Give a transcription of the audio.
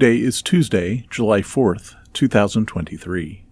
Today is Tuesday, July 4th, 2023.